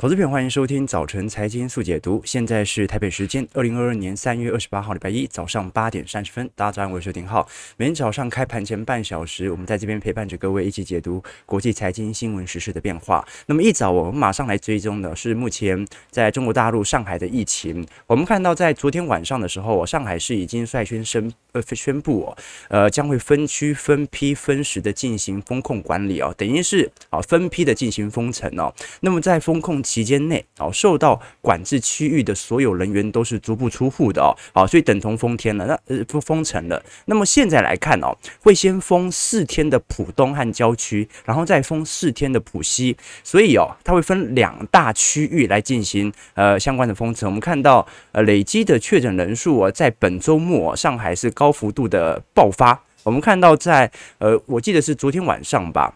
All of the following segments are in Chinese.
投资朋友，欢迎收听早晨财经速解读。现在是台北时间二零二二年三月二十八号礼拜一早上八点三十分。大家早上好，我是丁浩。每天早上开盘前半小时，我们在这边陪伴着各位一起解读国际财经新闻时事的变化。那么一早，我们马上来追踪的是目前在中国大陆上海的疫情。我们看到，在昨天晚上的时候，上海市已经率先申呃宣布哦，呃将会分区、分批、分时的进行风控管理哦，等于是啊分批的进行封城哦。那么在风控期间内，哦，受到管制区域的所有人员都是足不出户的哦，好，所以等同封天了，那呃不封城了。那么现在来看哦，会先封四天的浦东和郊区，然后再封四天的浦西，所以哦，它会分两大区域来进行呃相关的封城。我们看到呃累积的确诊人数啊，在本周末上海是高幅度的爆发。我们看到在呃，我记得是昨天晚上吧。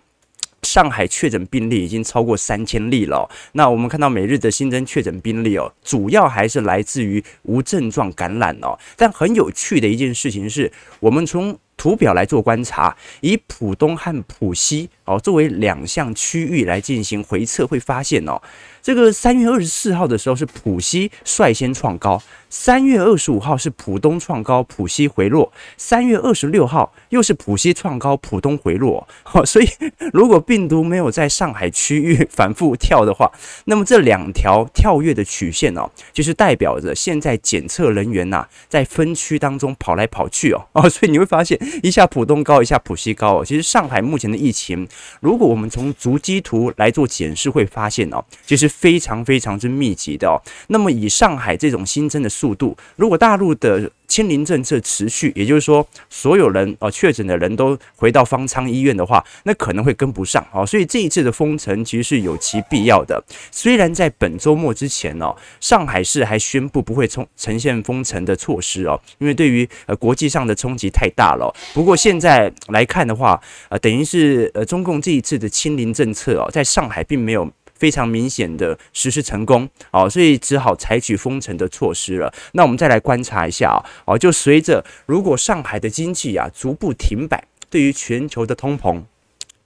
上海确诊病例已经超过三千例了。那我们看到每日的新增确诊病例哦，主要还是来自于无症状感染哦。但很有趣的一件事情是，我们从图表来做观察，以浦东和浦西哦作为两项区域来进行回测，会发现哦，这个三月二十四号的时候是浦西率先创高。三月二十五号是浦东创高，浦西回落；三月二十六号又是浦西创高，浦东回落。好，所以如果病毒没有在上海区域反复跳的话，那么这两条跳跃的曲线哦，就是代表着现在检测人员呐在分区当中跑来跑去哦哦，所以你会发现一下浦东高，一下浦西高。其实上海目前的疫情，如果我们从足迹图来做检视，会发现哦，其实非常非常之密集的哦。那么以上海这种新增的速度，如果大陆的清零政策持续，也就是说所有人啊确诊的人都回到方舱医院的话，那可能会跟不上啊。所以这一次的封城其实是有其必要的。虽然在本周末之前呢，上海市还宣布不会从呈现封城的措施哦，因为对于呃国际上的冲击太大了。不过现在来看的话，呃，等于是呃中共这一次的清零政策哦，在上海并没有。非常明显的实施成功，哦，所以只好采取封城的措施了。那我们再来观察一下，哦，就随着如果上海的经济啊逐步停摆，对于全球的通膨。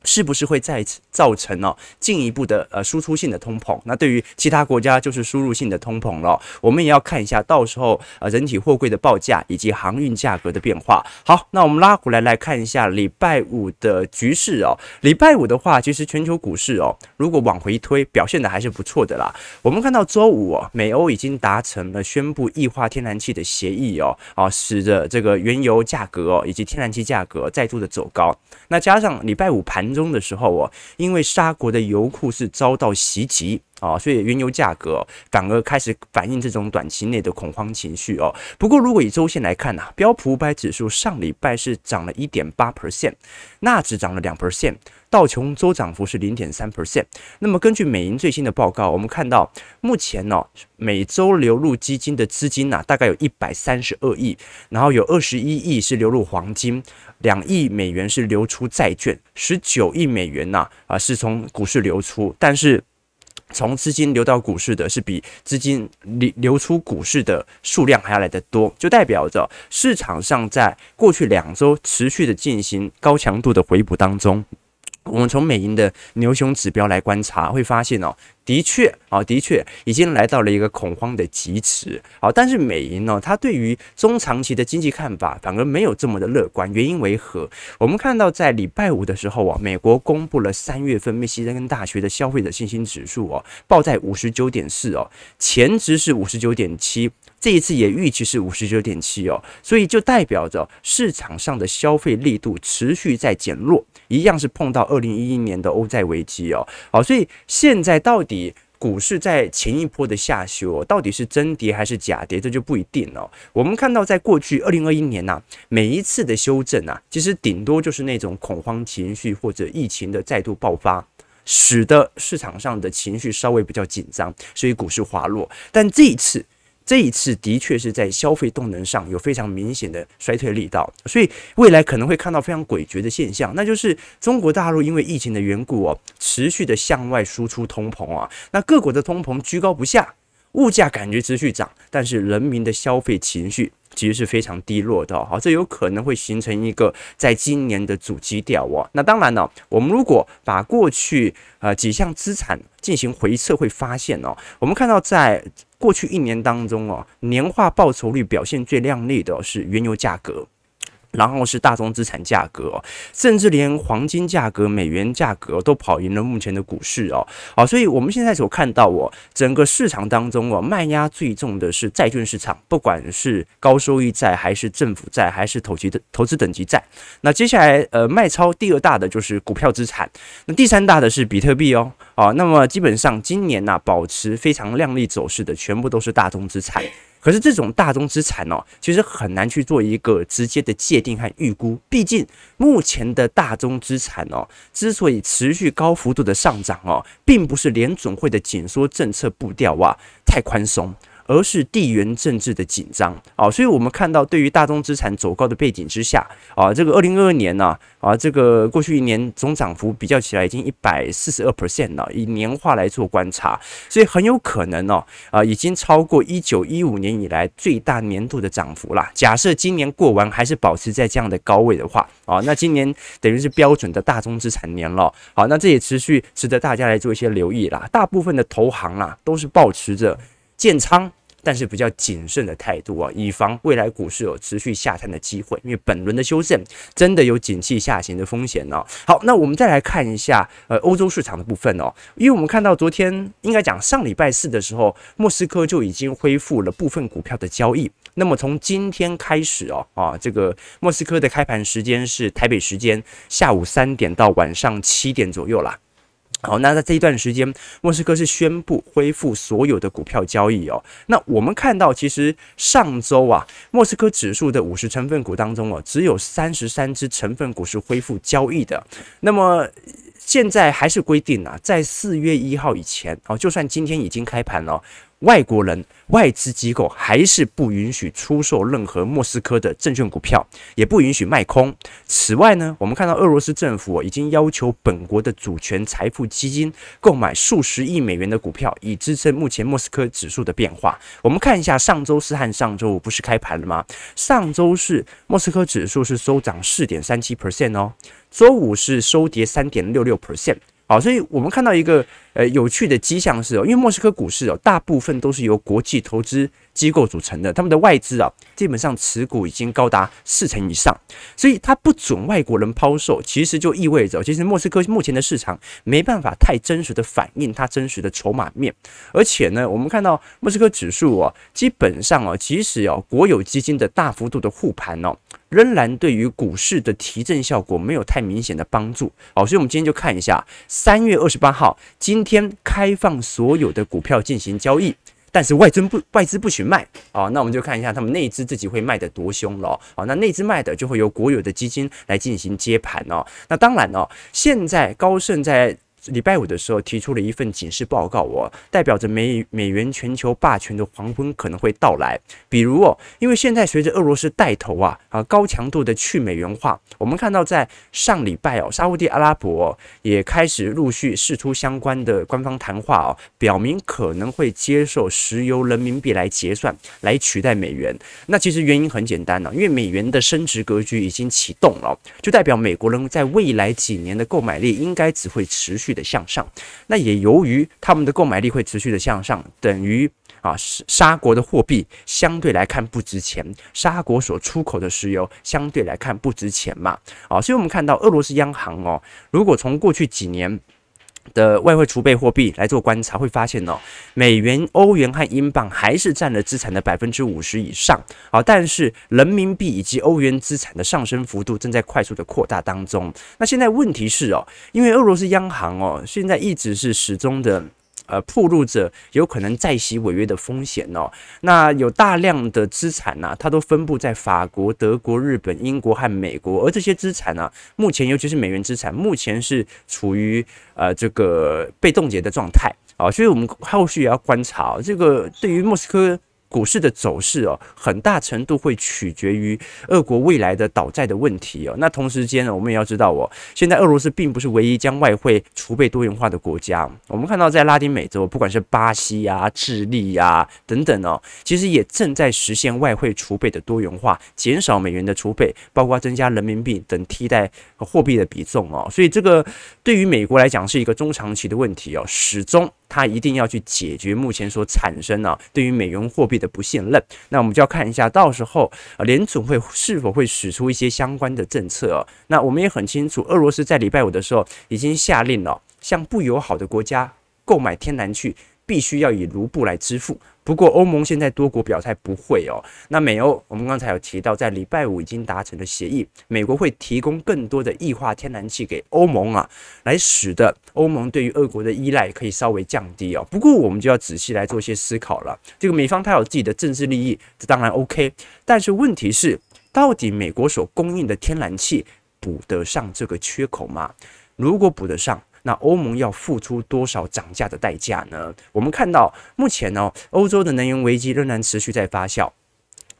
是不是会再次造成哦进一步的呃输出性的通膨？那对于其他国家就是输入性的通膨了。我们也要看一下到时候呃整体货柜的报价以及航运价格的变化。好，那我们拉回来来看一下礼拜五的局势哦。礼拜五的话，其实全球股市哦，如果往回推，表现的还是不错的啦。我们看到周五哦，美欧已经达成了宣布液化天然气的协议哦，啊，使得这个原油价格哦以及天然气价格再度的走高。那加上礼拜五盘中的时候哦，因为沙国的油库是遭到袭击啊，所以原油价格反而开始反映这种短期内的恐慌情绪哦。不过如果以周线来看呢，标普五百指数上礼拜是涨了一点八 percent，纳指涨了两 percent。道琼周涨幅是零点三 percent。那么根据美银最新的报告，我们看到目前呢、每周流入基金的资金呢、大概有一百三十二亿，然后有二十一亿是流入黄金，两亿美元是流出债券，十九亿美元呐啊是从股市流出，但是从资金流到股市的是比资金流流出股市的数量还要来得多，就代表着市场上在过去两周持续的进行高强度的回补当中。我们从美银的牛熊指标来观察，会发现哦，的确啊，的确已经来到了一个恐慌的极值。好，但是美银呢，它对于中长期的经济看法反而没有这么的乐观。原因为何？我们看到在礼拜五的时候啊，美国公布了三月份密西根大学的消费者信心指数哦，报在五十九点四哦，前值是五十九点七。这一次也预期是五十九点七哦，所以就代表着市场上的消费力度持续在减弱，一样是碰到二零一一年的欧债危机哦。好，所以现在到底股市在前一波的下修，到底是真跌还是假跌，这就不一定了。我们看到在过去二零二一年呐，每一次的修正啊，其实顶多就是那种恐慌情绪或者疫情的再度爆发，使得市场上的情绪稍微比较紧张，所以股市滑落。但这一次。这一次的确是在消费动能上有非常明显的衰退力道，所以未来可能会看到非常诡谲的现象，那就是中国大陆因为疫情的缘故哦，持续的向外输出通膨啊，那各国的通膨居高不下。物价感觉持续涨，但是人民的消费情绪其实是非常低落的。好，这有可能会形成一个在今年的主基调哦。那当然呢，我们如果把过去呃几项资产进行回测，会发现哦，我们看到在过去一年当中哦，年化报酬率表现最亮丽的是原油价格。然后是大宗资产价格，甚至连黄金价格、美元价格都跑赢了目前的股市哦。好，所以我们现在所看到哦，整个市场当中哦，卖压最重的是债券市场，不管是高收益债，还是政府债，还是投机的投资等级债。那接下来呃，卖超第二大的就是股票资产，那第三大的是比特币哦。好，那么基本上今年呐，保持非常亮丽走势的，全部都是大宗资产。可是这种大宗资产哦，其实很难去做一个直接的界定和预估。毕竟目前的大宗资产哦，之所以持续高幅度的上涨哦，并不是联总会的紧缩政策步调啊太宽松。而是地缘政治的紧张啊，所以我们看到，对于大宗资产走高的背景之下啊，这个二零二二年呢啊，这个过去一年总涨幅比较起来已经一百四十二 percent 了，以年化来做观察，所以很有可能哦啊，已经超过一九一五年以来最大年度的涨幅啦。假设今年过完还是保持在这样的高位的话啊，那今年等于是标准的大宗资产年了。好，那这也持续值得大家来做一些留意啦。大部分的投行啦都是保持着建仓。但是比较谨慎的态度啊，以防未来股市有持续下探的机会，因为本轮的修正真的有景气下行的风险哦。好，那我们再来看一下呃欧洲市场的部分哦，因为我们看到昨天应该讲上礼拜四的时候，莫斯科就已经恢复了部分股票的交易。那么从今天开始哦啊，这个莫斯科的开盘时间是台北时间下午三点到晚上七点左右啦。好，那在这一段时间，莫斯科是宣布恢复所有的股票交易哦。那我们看到，其实上周啊，莫斯科指数的五十成分股当中哦，只有三十三只成分股是恢复交易的。那么现在还是规定啊，在四月一号以前哦，就算今天已经开盘了。外国人、外资机构还是不允许出售任何莫斯科的证券股票，也不允许卖空。此外呢，我们看到俄罗斯政府已经要求本国的主权财富基金购买数十亿美元的股票，以支撑目前莫斯科指数的变化。我们看一下上周四和上周五不是开盘了吗？上周四莫斯科指数是收涨四点三七 percent 哦，周五是收跌三点六六 percent。好，所以我们看到一个呃有趣的迹象是哦，因为莫斯科股市哦，大部分都是由国际投资机构组成的，他们的外资啊，基本上持股已经高达四成以上，所以它不准外国人抛售，其实就意味着，其实莫斯科目前的市场没办法太真实的反映它真实的筹码面，而且呢，我们看到莫斯科指数哦，基本上哦，即使哦国有基金的大幅度的护盘哦。仍然对于股市的提振效果没有太明显的帮助，好，所以我们今天就看一下三月二十八号，今天开放所有的股票进行交易，但是外资不外资不许卖，哦，那我们就看一下他们内资自己会卖得多凶了，好，那内资卖的就会由国有的基金来进行接盘哦，那当然哦，现在高盛在。礼拜五的时候提出了一份警示报告哦，代表着美美元全球霸权的黄昏可能会到来。比如哦，因为现在随着俄罗斯带头啊啊高强度的去美元化，我们看到在上礼拜哦，沙乌地阿拉伯也开始陆续释出相关的官方谈话哦，表明可能会接受石油人民币来结算，来取代美元。那其实原因很简单呢，因为美元的升值格局已经启动了，就代表美国人在未来几年的购买力应该只会持续的向上，那也由于他们的购买力会持续的向上，等于啊沙国的货币相对来看不值钱，沙国所出口的石油相对来看不值钱嘛，啊，所以我们看到俄罗斯央行哦，如果从过去几年。的外汇储备货币来做观察，会发现哦，美元、欧元和英镑还是占了资产的百分之五十以上好，但是人民币以及欧元资产的上升幅度正在快速的扩大当中。那现在问题是哦，因为俄罗斯央行哦，现在一直是始终的。呃，暴露者有可能再袭违约的风险哦。那有大量的资产呢、它都分布在法国、德国、日本、英国和美国，而这些资产呢、目前尤其是美元资产，目前是处于呃这个被冻结的状态啊。所以我们后续也要观察这个对于莫斯科。股市的走势哦，很大程度会取决于俄国未来的倒债的问题哦。那同时间呢，我们也要知道哦，现在俄罗斯并不是唯一将外汇储备多元化的国家。我们看到在拉丁美洲，不管是巴西啊、智利啊等等哦，其实也正在实现外汇储备的多元化，减少美元的储备，包括增加人民币等替代货币的比重哦。所以这个对于美国来讲是一个中长期的问题哦，始终。他一定要去解决目前所产生啊对于美元货币的不信任，那我们就要看一下，到时候啊联储会是否会使出一些相关的政策哦。那我们也很清楚，俄罗斯在礼拜五的时候已经下令了，向不友好的国家购买天然气。必须要以卢布来支付。不过欧盟现在多国表态不会哦。那美欧，我们刚才有提到，在礼拜五已经达成了协议，美国会提供更多的液化天然气给欧盟啊，来使得欧盟对于俄国的依赖可以稍微降低哦。不过我们就要仔细来做些思考了。这个美方他有自己的政治利益，这当然 OK。但是问题是，到底美国所供应的天然气补得上这个缺口吗？如果补得上，那欧盟要付出多少涨价的代价呢？我们看到目前呢，欧洲的能源危机仍然持续在发酵。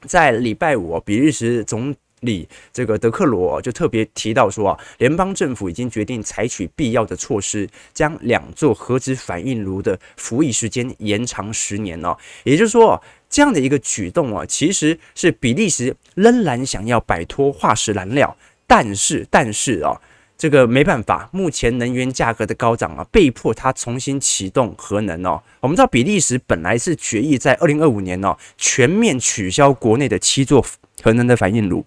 在礼拜五，比利时总理这个德克罗就特别提到说啊，联邦政府已经决定采取必要的措施，将两座核子反应炉的服役时间延长十年哦。也就是说，这样的一个举动啊，其实是比利时仍然想要摆脱化石燃料，但是，但是啊。这个没办法，目前能源价格的高涨啊，被迫他重新启动核能哦。我们知道比利时本来是决议在二零二五年哦全面取消国内的七座核能的反应炉。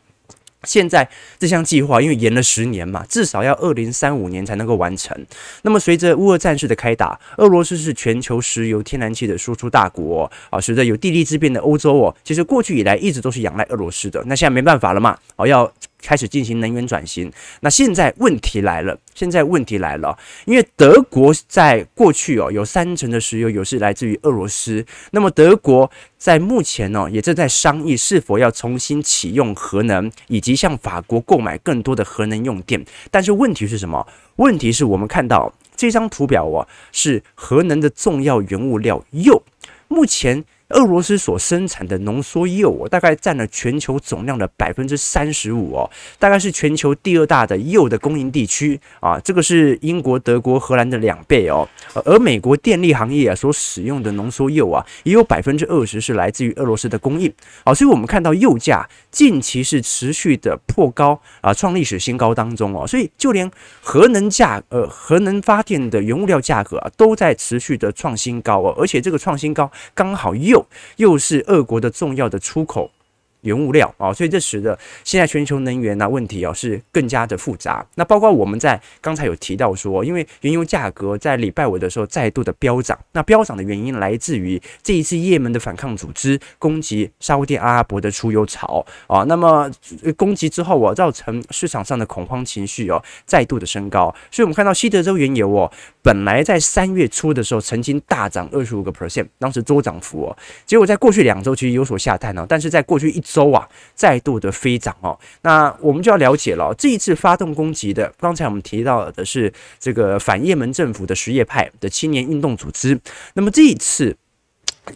现在这项计划因为延了十年嘛，至少要二零三五年才能够完成。那么随着乌俄战事的开打，俄罗斯是全球石油天然气的输出大国啊，随着有地利之变的欧洲哦，其实过去以来一直都是仰赖俄罗斯的。那现在没办法了嘛，哦要。开始进行能源转型，那现在问题来了，现在问题来了，因为德国在过去哦有三成的石油有是来自于俄罗斯，那么德国在目前呢也正在商议是否要重新启用核能，以及向法国购买更多的核能用电。但是问题是什么？问题是我们看到这张图表哦，是核能的重要原物料铀，目前。俄罗斯所生产的浓缩铀，大概占了全球总量的百分之三十五哦，大概是全球第二大的铀的供应地区啊，这个是英国、德国、荷兰的两倍哦。而美国电力行业啊所使用的浓缩铀啊，也有百分之二十是来自于俄罗斯的供应。好，所以我们看到铀价近期是持续的破高啊，创历史新高当中哦，所以就连核能价呃核能发电的原物料价格啊，都在持续的创新高哦，而且这个创新高刚好铀。又是俄国的重要的出口。原物料啊，所以这使得现在全球能源呢问题啊是更加的复杂。那包括我们在刚才有提到说，因为原油价格在礼拜五的时候再度的飙涨，那飙涨的原因来自于这一次也门的反抗组织攻击沙乌地阿拉伯的出油槽啊。那么攻击之后啊，造成市场上的恐慌情绪哦再度的升高。所以我们看到西德州原油哦，本来在三月初的时候曾经大涨二十五个 percent，当时周涨幅哦，结果在过去两周其实有所下探哦，但是在过去一周啊，再度的飞涨哦，那我们就要了解了，这一次发动攻击的，刚才我们提到的是这个反也门政府的什叶派的青年运动组织，那么这一次。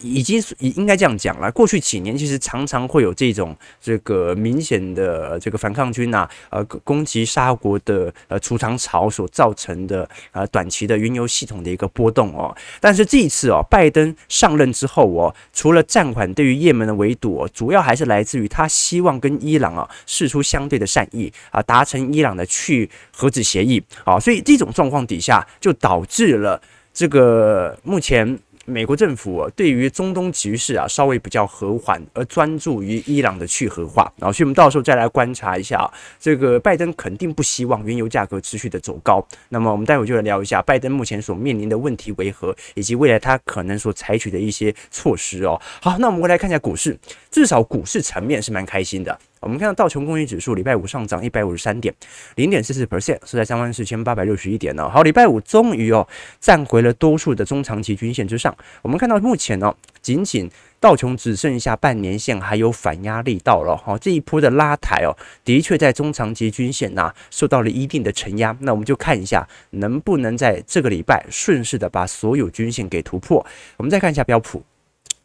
已经应该这样讲了。过去几年其实常常会有这种这个明显的这个反抗军呐，呃，攻击沙国的呃储藏槽所造成的呃短期的原油系统的一个波动哦。但是这一次哦，拜登上任之后哦，除了暂缓对于也门的围堵，主要还是来自于他希望跟伊朗啊释出相对的善意啊，达成伊朗的去核子协议啊。所以这种状况底下，就导致了这个目前。美国政府对于中东局势啊，稍微比较和缓，而专注于伊朗的去核化，然后所以我们到时候再来观察一下，这个拜登肯定不希望原油价格持续的走高。那么我们待会就来聊一下拜登目前所面临的问题为何，以及未来他可能所采取的一些措施哦。好，那我们回来看一下股市，至少股市层面是蛮开心的。我们看到道琼工业指数礼拜五上涨一百五十三点，零点四四 percent，是在三万四千八百六十一点呢。好，礼拜五终于哦站回了多数的中长期均线之上。我们看到目前哦，仅仅道琼只剩下半年线还有反压力道了。哈，这一波的拉抬哦，的确在中长期均线呐受到了一定的承压。那我们就看一下能不能在这个礼拜顺势的把所有均线给突破。我们再看一下标普。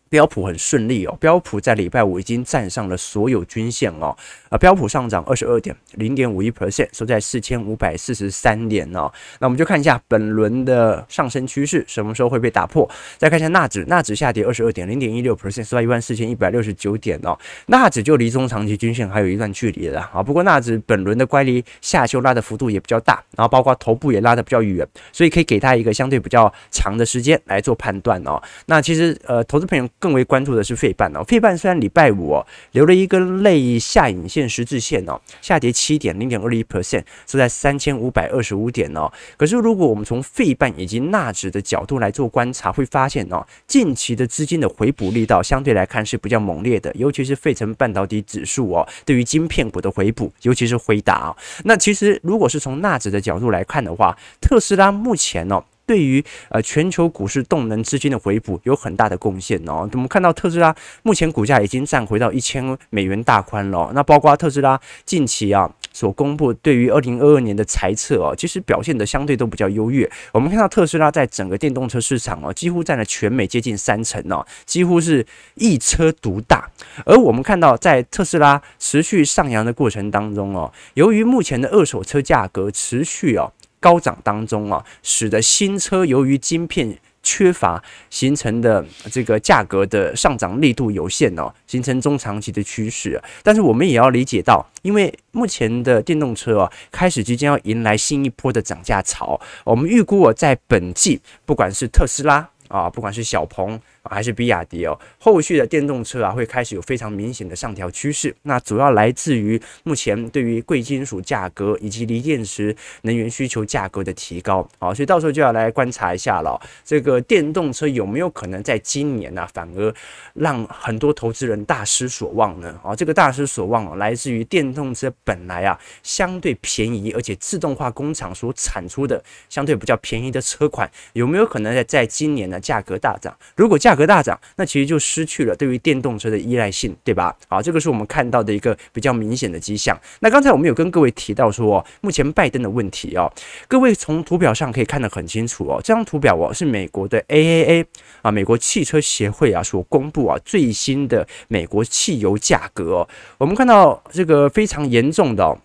标普很顺利哦，标普在礼拜五已经站上了所有均线哦，啊，标普上涨二十二点零点五一 percent，收在四千五百四十三点哦。那我们就看一下本轮的上升趋势什么时候会被打破。再看一下纳指，纳指下跌二十二点零点一六 percent，收在一万四千一百六十九点哦。纳指就离中长期均线还有一段距离了啊。不过纳指本轮的乖离下修拉的幅度也比较大，然后包括头部也拉的比较远，所以可以给它一个相对比较长的时间来做判断哦。那其实呃，投资朋友。更为关注的是费半哦，费半虽然礼拜五哦留了一个类下影线十字线哦，下跌七点零点二一 percent，是在三千五百二十五点哦。可是如果我们从费半以及纳指的角度来做观察，会发现哦，近期的资金的回补力道相对来看是比较猛烈的，尤其是费城半导体指数哦，对于晶片股的回补，尤其是辉达哦。那其实如果是从纳指的角度来看的话，特斯拉目前哦。对于呃全球股市动能资金的回补有很大的贡献哦。我们看到特斯拉目前股价已经站回到一千美元大关了。那包括特斯拉近期啊所公布对于二零二二年的财测哦，其实表现的相对都比较优越。我们看到特斯拉在整个电动车市场哦，几乎占了全美接近三成哦，几乎是一车独大。而我们看到在特斯拉持续上扬的过程当中哦，由于目前的二手车价格持续哦。高涨当中啊，使得新车由于晶片缺乏形成的这个价格的上涨力度有限哦，形成中长期的趋势。但是我们也要理解到，因为目前的电动车啊，开始即将要迎来新一波的涨价潮。我们预估啊在本季，不管是特斯拉啊，不管是小鹏。还是比亚迪哦，后续的电动车啊会开始有非常明显的上调趋势。那主要来自于目前对于贵金属价格以及锂电池能源需求价格的提高啊，所以到时候就要来观察一下了。这个电动车有没有可能在今年呢、反而让很多投资人大失所望呢？啊，这个大失所望来自于电动车本来啊相对便宜，而且自动化工厂所产出的相对比较便宜的车款，有没有可能在在今年呢价格大涨？如果价大涨，那其实就失去了对于电动车的依赖性，对吧？好，这个是我们看到的一个比较明显的迹象。那刚才我们有跟各位提到说，目前拜登的问题哦，各位从图表上可以看得很清楚哦。这张图表哦是美国的 AAA 啊，美国汽车协会啊所公布啊最新的美国汽油价格哦。我们看到这个非常严重的哦，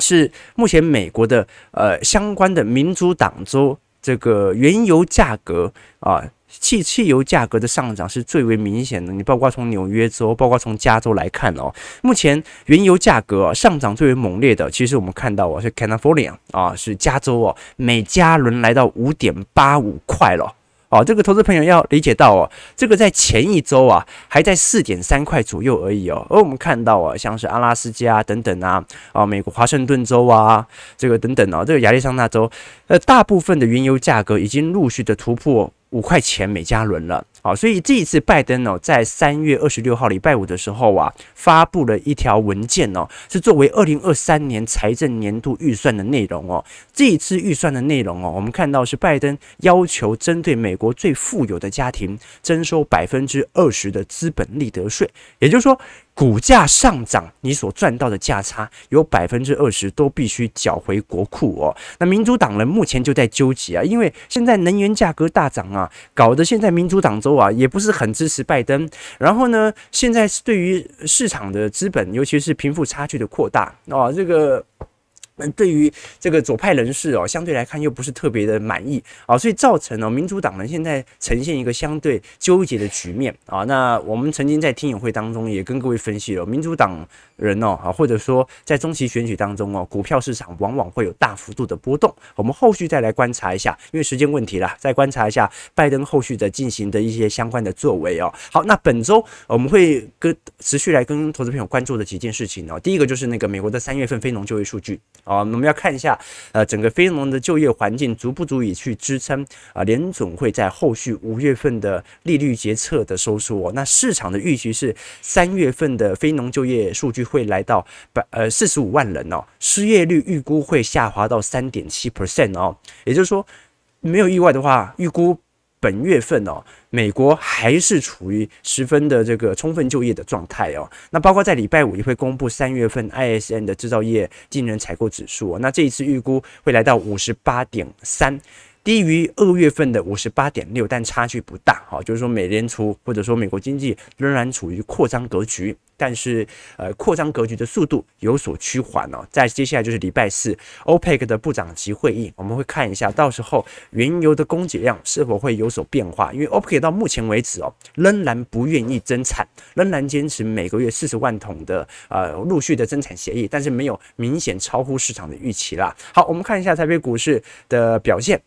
是目前美国的呃相关的民主党州这个原油价格啊。汽汽油价格的上涨是最为明显的，你包括从纽约州，包括从加州来看哦，目前原油价格上涨最为猛烈的，其实我们看到哦是 California 啊，是加州哦，每加仑来到五点八五块了哦，这个投资朋友要理解到哦，这个在前一周啊还在四点三块左右而已哦，而我们看到啊，像是阿拉斯加等等啊，啊美国华盛顿州啊，这个等等哦，这个亚利桑那州，呃，大部分的原油价格已经陆续的突破。五块钱每加仑了，好，所以这一次拜登哦，在三月二十六号礼拜五的时候啊，发布了一条文件哦，是作为二零二三年财政年度预算的内容哦。这一次预算的内容哦，我们看到是拜登要求针对美国最富有的家庭征收百分之二十的资本利得税，也就是说。股价上涨，你所赚到的价差有百分之二十都必须缴回国库哦。那民主党人目前就在纠结啊，因为现在能源价格大涨啊，搞得现在民主党州啊也不是很支持拜登。然后呢，现在是对于市场的资本，尤其是贫富差距的扩大啊，这个。嗯，对于这个左派人士哦，相对来看又不是特别的满意啊，所以造成了民主党人现在呈现一个相对纠结的局面啊。那我们曾经在听友会当中也跟各位分析了，民主党人哦啊，或者说在中期选举当中哦，股票市场往往会有大幅度的波动。我们后续再来观察一下，因为时间问题啦，再观察一下拜登后续的进行的一些相关的作为哦。好，那本周我们会跟持续来跟投资朋友关注的几件事情哦，第一个就是那个美国的三月份非农就业数据。啊，我们要看一下，呃，整个非农的就业环境足不足以去支撑啊，联准会在后续五月份的利率决策的收缩。那市场的预期是三月份的非农就业数据会来到百呃四十五万人哦，失业率预估会下滑到三点七 percent 哦，也就是说没有意外的话，预估。本月份哦，美国还是处于十分的这个充分就业的状态哦。那包括在礼拜五也会公布三月份 ISM 的制造业经人采购指数哦。那这一次预估会来到五十八点三。低于二月份的五十八点六，但差距不大。哈，就是说美联储或者说美国经济仍然处于扩张格局。但是，呃，扩张格局的速度有所趋缓哦。在接下来就是礼拜四，OPEC 的部长级会议，我们会看一下，到时候原油的供给量是否会有所变化。因为 OPEC 到目前为止哦，仍然不愿意增产，仍然坚持每个月四十万桶的呃陆续的增产协议，但是没有明显超乎市场的预期啦。好，我们看一下台北股市的表现。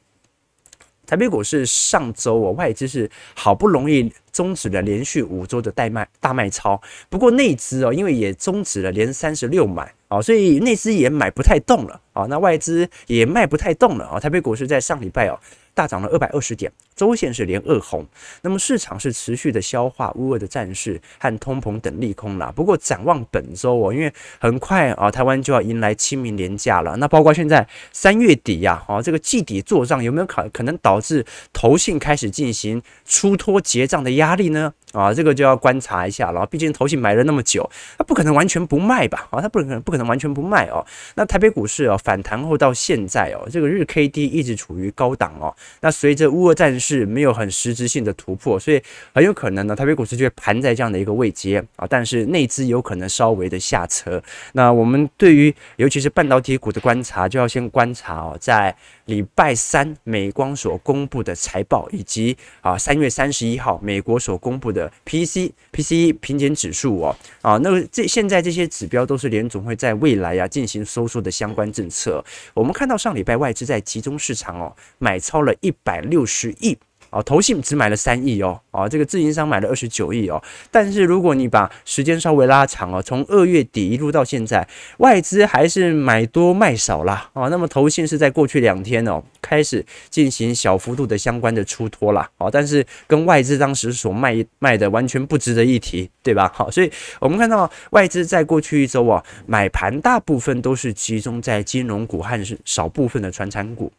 台北股市上周哦，外资是好不容易终止了连续五周的代卖大卖超，不过内资哦，因为也终止了连三十六买哦，所以内资也买不太动了啊，那外资也卖不太动了啊。台北股市在上礼拜哦。大涨了二百二十点，周线是连二红。那么市场是持续的消化乌俄的战事和通膨等利空啦。不过展望本周哦，因为很快啊，台湾就要迎来清明连假了。那包括现在三月底呀，啊，这个季底做账有没有可可能导致投信开始进行出脱结账的压力呢？啊，这个就要观察一下了。毕竟投信买了那么久，他不可能完全不卖吧？啊，他不可能不可能完全不卖哦。那台北股市哦，反弹后到现在哦，这个日 K D 一直处于高档哦。那随着乌俄战事是没有很实质性的突破，所以很有可能呢，台北股市就会盘在这样的一个位阶啊。但是内资有可能稍微的下车。那我们对于尤其是半导体股的观察，就要先观察哦，在礼拜三美光所公布的财报，以及啊三月三十一号美国所公布的 PC PCE 品检指数哦啊，那么这现在这些指标都是联总会在未来啊进行收缩的相关政策。我们看到上礼拜外资在集中市场哦买超了一百六十亿。哦，投信只买了三亿哦，哦，这个自营商买了二十九亿哦。但是如果你把时间稍微拉长哦，从二月底一路到现在，外资还是买多卖少啦。哦。那么投信是在过去两天哦，开始进行小幅度的相关的出脱啦。哦，但是跟外资当时所卖卖的完全不值得一提，对吧？好，所以我们看到外资在过去一周啊，买盘大部分都是集中在金融股和少部分的传产股。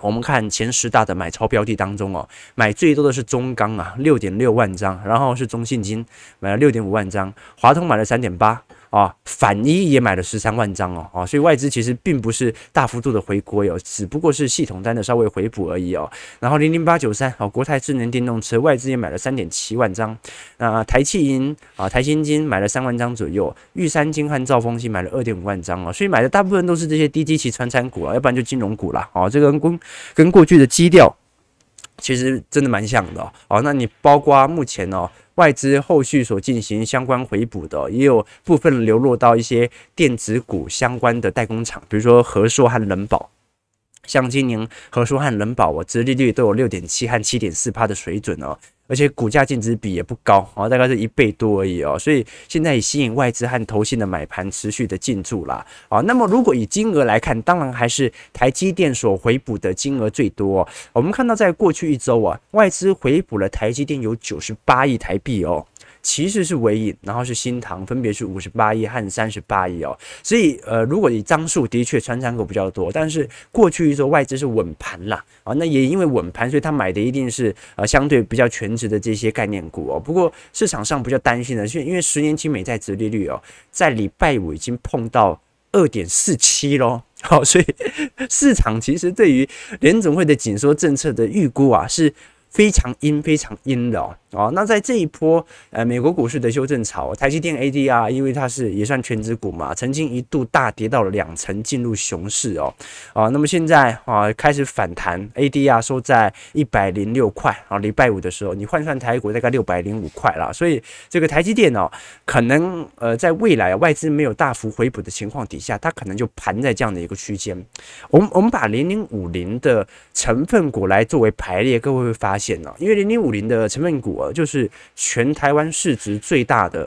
我们看前十大的买超标的当中哦，买最多的是中钢啊，六点六万张，然后是中信金买了六点五万张，华通买了三点八。啊，反一也买了十三万张哦，啊，所以外资其实并不是大幅度的回归哦，只不过是系统单的稍微回补而已哦。然后零零八九三，哦，国泰智能电动车外资也买了三点七万张，那台企银啊，台新金买了三万张左右，玉山金和兆丰金买了二点五万张哦，所以买的大部分都是这些低基期传产股啊，要不然就金融股啦。哦，这个跟跟过去的基调其实真的蛮像的哦，那你包括目前哦。外资后续所进行相关回补的，也有部分流落到一些电子股相关的代工厂，比如说和硕和仁宝。像今年和硕和仁宝，我殖利率都有六点七和七点四趴的水准哦。而且股价净值比也不高啊，大概是一倍多而已哦，所以现在以吸引外资和投信的买盘持续的进驻啦啊。那么如果以金额来看，当然还是台积电所回补的金额最多。我们看到在过去一周啊，外资回补了台积电有九十八亿台币哦。其实是纬颖，然后是新塘，分别是五十八亿和三十八亿哦。所以，呃，如果以张数，的确传产股比较多，但是过去一周外资是稳盘啦啊。那也因为稳盘，所以他买的一定是呃相对比较全值的这些概念股哦。不过市场上比较担心的是，因为十年期美债殖利率哦，在礼拜五已经碰到二点四七喽。好，所以 市场其实对于联准会的紧缩政策的预估啊是。非常阴，非常阴的哦，哦，那在这一波呃美国股市的修正潮，台积电 ADR 因为它是也算全值股嘛，曾经一度大跌到了两成，进入熊市哦，啊，那么现在啊开始反弹，ADR 收在一百零六块啊，礼拜五的时候你换算台股大概六百零五块啦，所以这个台积电哦，可能呃在未来外资没有大幅回补的情况底下，它可能就盘在这样的一个区间。我们我们把零零五零的成分股来作为排列，各位会发现哦。因为零零五零的成分股就是全台湾市值最大的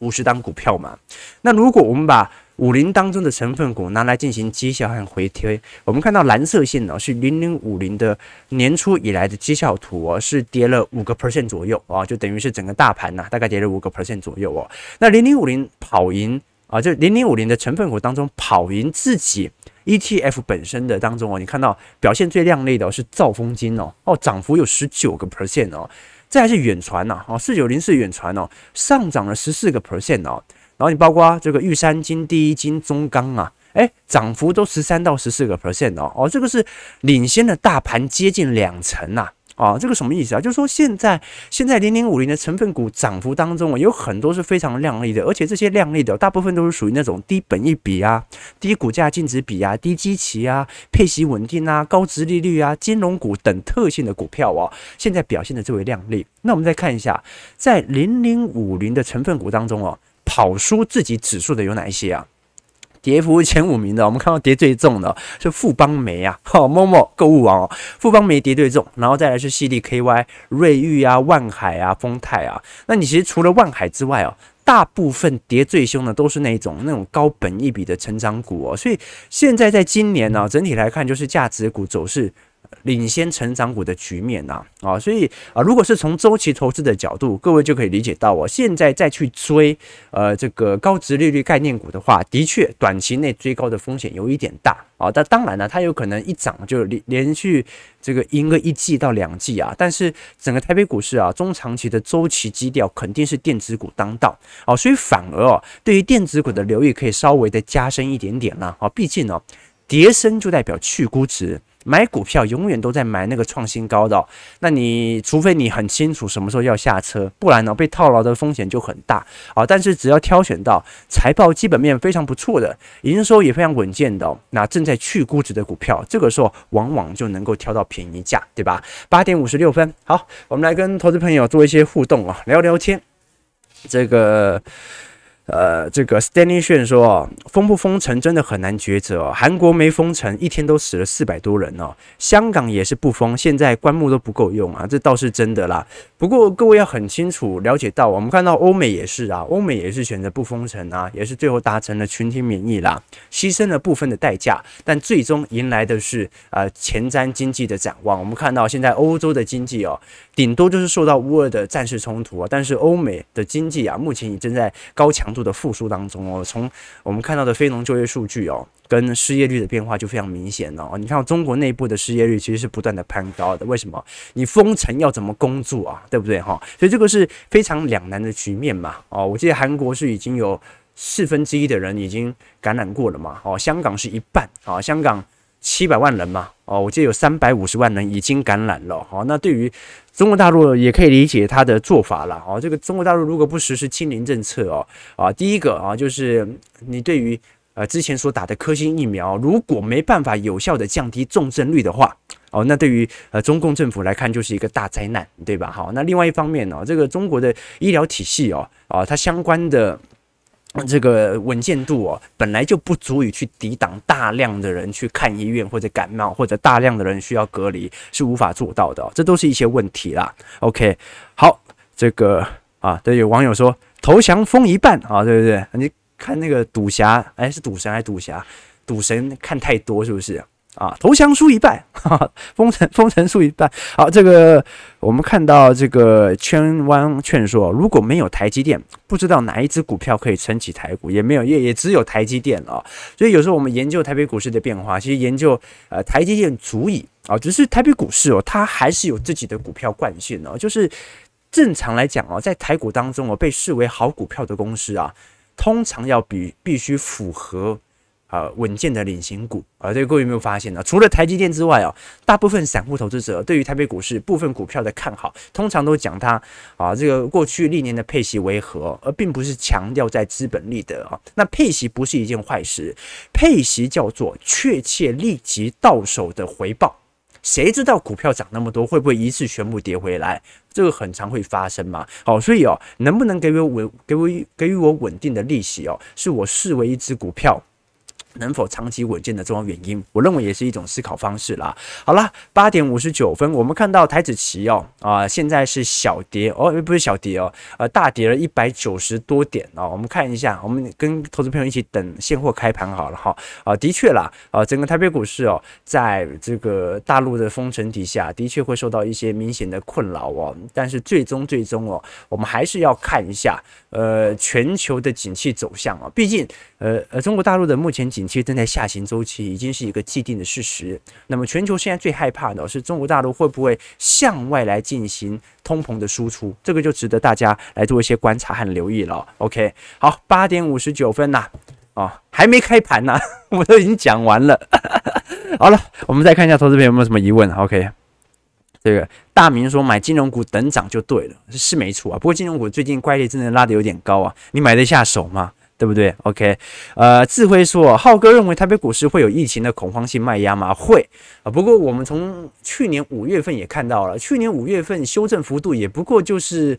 五十档股票嘛。那如果我们把五零当中的成分股拿来进行绩效和回推，我们看到蓝色线呢是零零五零的年初以来的绩效图哦，是跌了五个 percent 左右啊，就等于是整个大盘呢，大概跌了五个 percent 左右哦。那零零五零跑赢啊，就零零五零的成分股当中跑赢自己。ETF 本身的当中哦，你看到表现最亮丽的是兆丰金哦，哦，涨幅有十九个 percent 哦，再来是远传呐，哦，四九零四远传哦，上涨了十四个 percent 哦，然后你包括这个玉山金、第一金、中钢啊，哎，涨幅都十三到十四个 percent 哦，哦，这个是领先的大盘接近两成呐。啊这个什么意思啊？就是说现在现在零零五零的成分股涨幅当中啊，有很多是非常亮丽的，而且这些亮丽的大部分都是属于那种低本益比啊、低股价净值比啊、低基期啊、配息稳定啊、高殖利率啊、金融股等特性的股票哦，现在表现的最为亮丽。那我们再看一下，在零零五零的成分股当中哦，跑输自己指数的有哪一些啊？跌幅前五名的，我们看到跌最重的是富邦煤啊，好，momo 购物网哦，富邦煤跌最重，然后再来是西地 KY、瑞玉啊、万海啊、丰泰啊。那你其实除了万海之外哦，大部分跌最凶的都是那种那种高本一笔的成长股哦。所以现在在今年呢，整体来看就是价值股走势。领先成长股的局面呐，啊，所以啊，如果是从周期投资的角度，各位就可以理解到，我现在再去追呃这个高值利率概念股的话，的确短期内追高的风险有一点大啊。但当然了，它有可能一涨就连连续这个赢个一季到两季啊。但是整个台北股市啊，中长期的周期基调肯定是电子股当道啊，所以反而哦，对于电子股的留意可以稍微的加深一点点啦啊。毕竟呢，跌升就代表去估值。买股票永远都在买那个创新高的，那你除非你很清楚什么时候要下车，不然呢，被套牢的风险就很大啊。但是只要挑选到财报基本面非常不错的，营收也非常稳健的，那正在去估值的股票，这个时候往往就能够挑到便宜价，对吧？八点五十六分，好，我们来跟投资朋友做一些互动啊，聊聊天，这个。呃，这个 Stanley 炫说，封不封城真的很难抉择哦。韩国没封城，一天都死了四百多人哦。香港也是不封，现在棺木都不够用啊，这倒是真的啦。不过各位要很清楚了解到，我们看到欧美也是啊，欧美也是选择不封城啊，也是最后达成了群体免疫啦，牺牲了部分的代价，但最终迎来的是呃前瞻经济的展望。我们看到现在欧洲的经济哦，顶多就是受到乌尔的战事冲突啊，但是欧美的经济啊，目前已正在高强度的复苏当中哦，从我们看到的非农就业数据哦，跟失业率的变化就非常明显哦。你看中国内部的失业率其实是不断的攀高的，为什么？你封城要怎么工作啊？对不对哈？所以这个是非常两难的局面嘛。哦，我记得韩国是已经有四分之一的人已经感染过了嘛。哦，香港是一半啊，香港。七百万人嘛，哦，我记得有三百五十万人已经感染了，好，那对于中国大陆也可以理解他的做法了，哦，这个中国大陆如果不实施清零政策哦，啊，第一个啊就是你对于呃之前所打的科兴疫苗，如果没办法有效的降低重症率的话，哦，那对于呃中共政府来看就是一个大灾难，对吧？好，那另外一方面呢，这个中国的医疗体系哦，啊，它相关的。这个稳健度哦，本来就不足以去抵挡大量的人去看医院或者感冒，或者大量的人需要隔离，是无法做到的，这都是一些问题啦。OK，好，这个啊，对，有网友说投降封一半啊，对不对？你看那个赌侠，哎，是赌神还是赌侠？赌神看太多是不是？啊，投降输一半，哈哈，封城封城输一半。好，这个我们看到这个圈湾劝说，如果没有台积电，不知道哪一只股票可以撑起台股，也没有，也也只有台积电了。所以有时候我们研究台北股市的变化，其实研究呃台积电足以啊，只是台北股市哦，它还是有自己的股票惯性哦，就是正常来讲哦，在台股当中哦，被视为好股票的公司啊，通常要比必须符合。呃，稳健的领型股啊，这个各位有没有发现呢？除了台积电之外啊，大部分散户投资者对于台北股市部分股票的看好，通常都讲它啊，这个过去历年的配息为何，而并不是强调在资本利得啊。那配息不是一件坏事，配息叫做确切立即到手的回报。谁知道股票涨那么多，会不会一次全部跌回来？这个很常会发生嘛。好，所以哦，能不能给我稳，给我给予我稳定的利息哦，是我视为一只股票。能否长期稳健的重要原因，我认为也是一种思考方式啦。好了，八点五十九分，我们看到台指期哦啊、呃，现在是小跌哦，不是小跌哦，呃，大跌了一百九十多点哦。我们看一下，我们跟投资朋友一起等现货开盘好了哈。啊、的确啦，啊、整个台北股市哦，在这个大陆的封城底下，的确会受到一些明显的困扰哦。但是最终最终哦，我们还是要看一下呃全球的景气走向啊、毕竟呃呃中国大陆的目前景。气正在下行周期，已经是一个既定的事实。那么，全球现在最害怕的是中国大陆会不会向外来进行通膨的输出？这个就值得大家来做一些观察和留意了。OK，好，八点五十九分呐、啊，哦，还没开盘呢，我都已经讲完了。好了，我们再看一下投资朋友有没有什么疑问。OK，这个大明说买金融股等涨就对了，是没错啊。不过金融股最近乖离真的拉得有点高啊，你买得下手吗？对不对？OK，呃，智慧说，浩哥认为台北股市会有疫情的恐慌性卖压吗？会啊。不过我们从去年五月份也看到了，去年五月份修正幅度也不过就是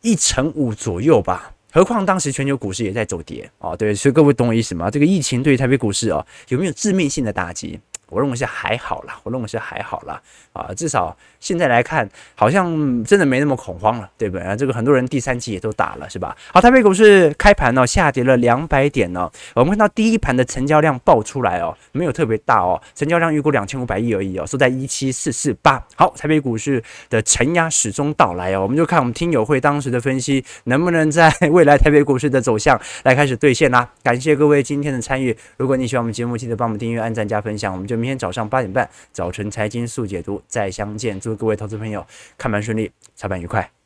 一成五左右吧。何况当时全球股市也在走跌啊。对，所以各位懂我意思吗？这个疫情对于台北股市啊，有没有致命性的打击？我认为是还好啦，我认为是还好啦。啊，至少现在来看，好像真的没那么恐慌了，对不对啊？这个很多人第三季也都打了，是吧？好，台北股市开盘呢，下跌了两百点呢。我们看到第一盘的成交量爆出来哦，没有特别大哦，成交量预估两千五百亿而已哦，收在一七四四八。好，台北股市的承压始终到来哦，我们就看我们听友会当时的分析，能不能在 未来台北股市的走向来开始兑现啦？感谢各位今天的参与。如果你喜欢我们节目，记得帮我们订阅、按赞、加分享。我们就明天早上八点半，早晨财经速解读。再相见，祝各位投资朋友看盘顺利，操盘愉快。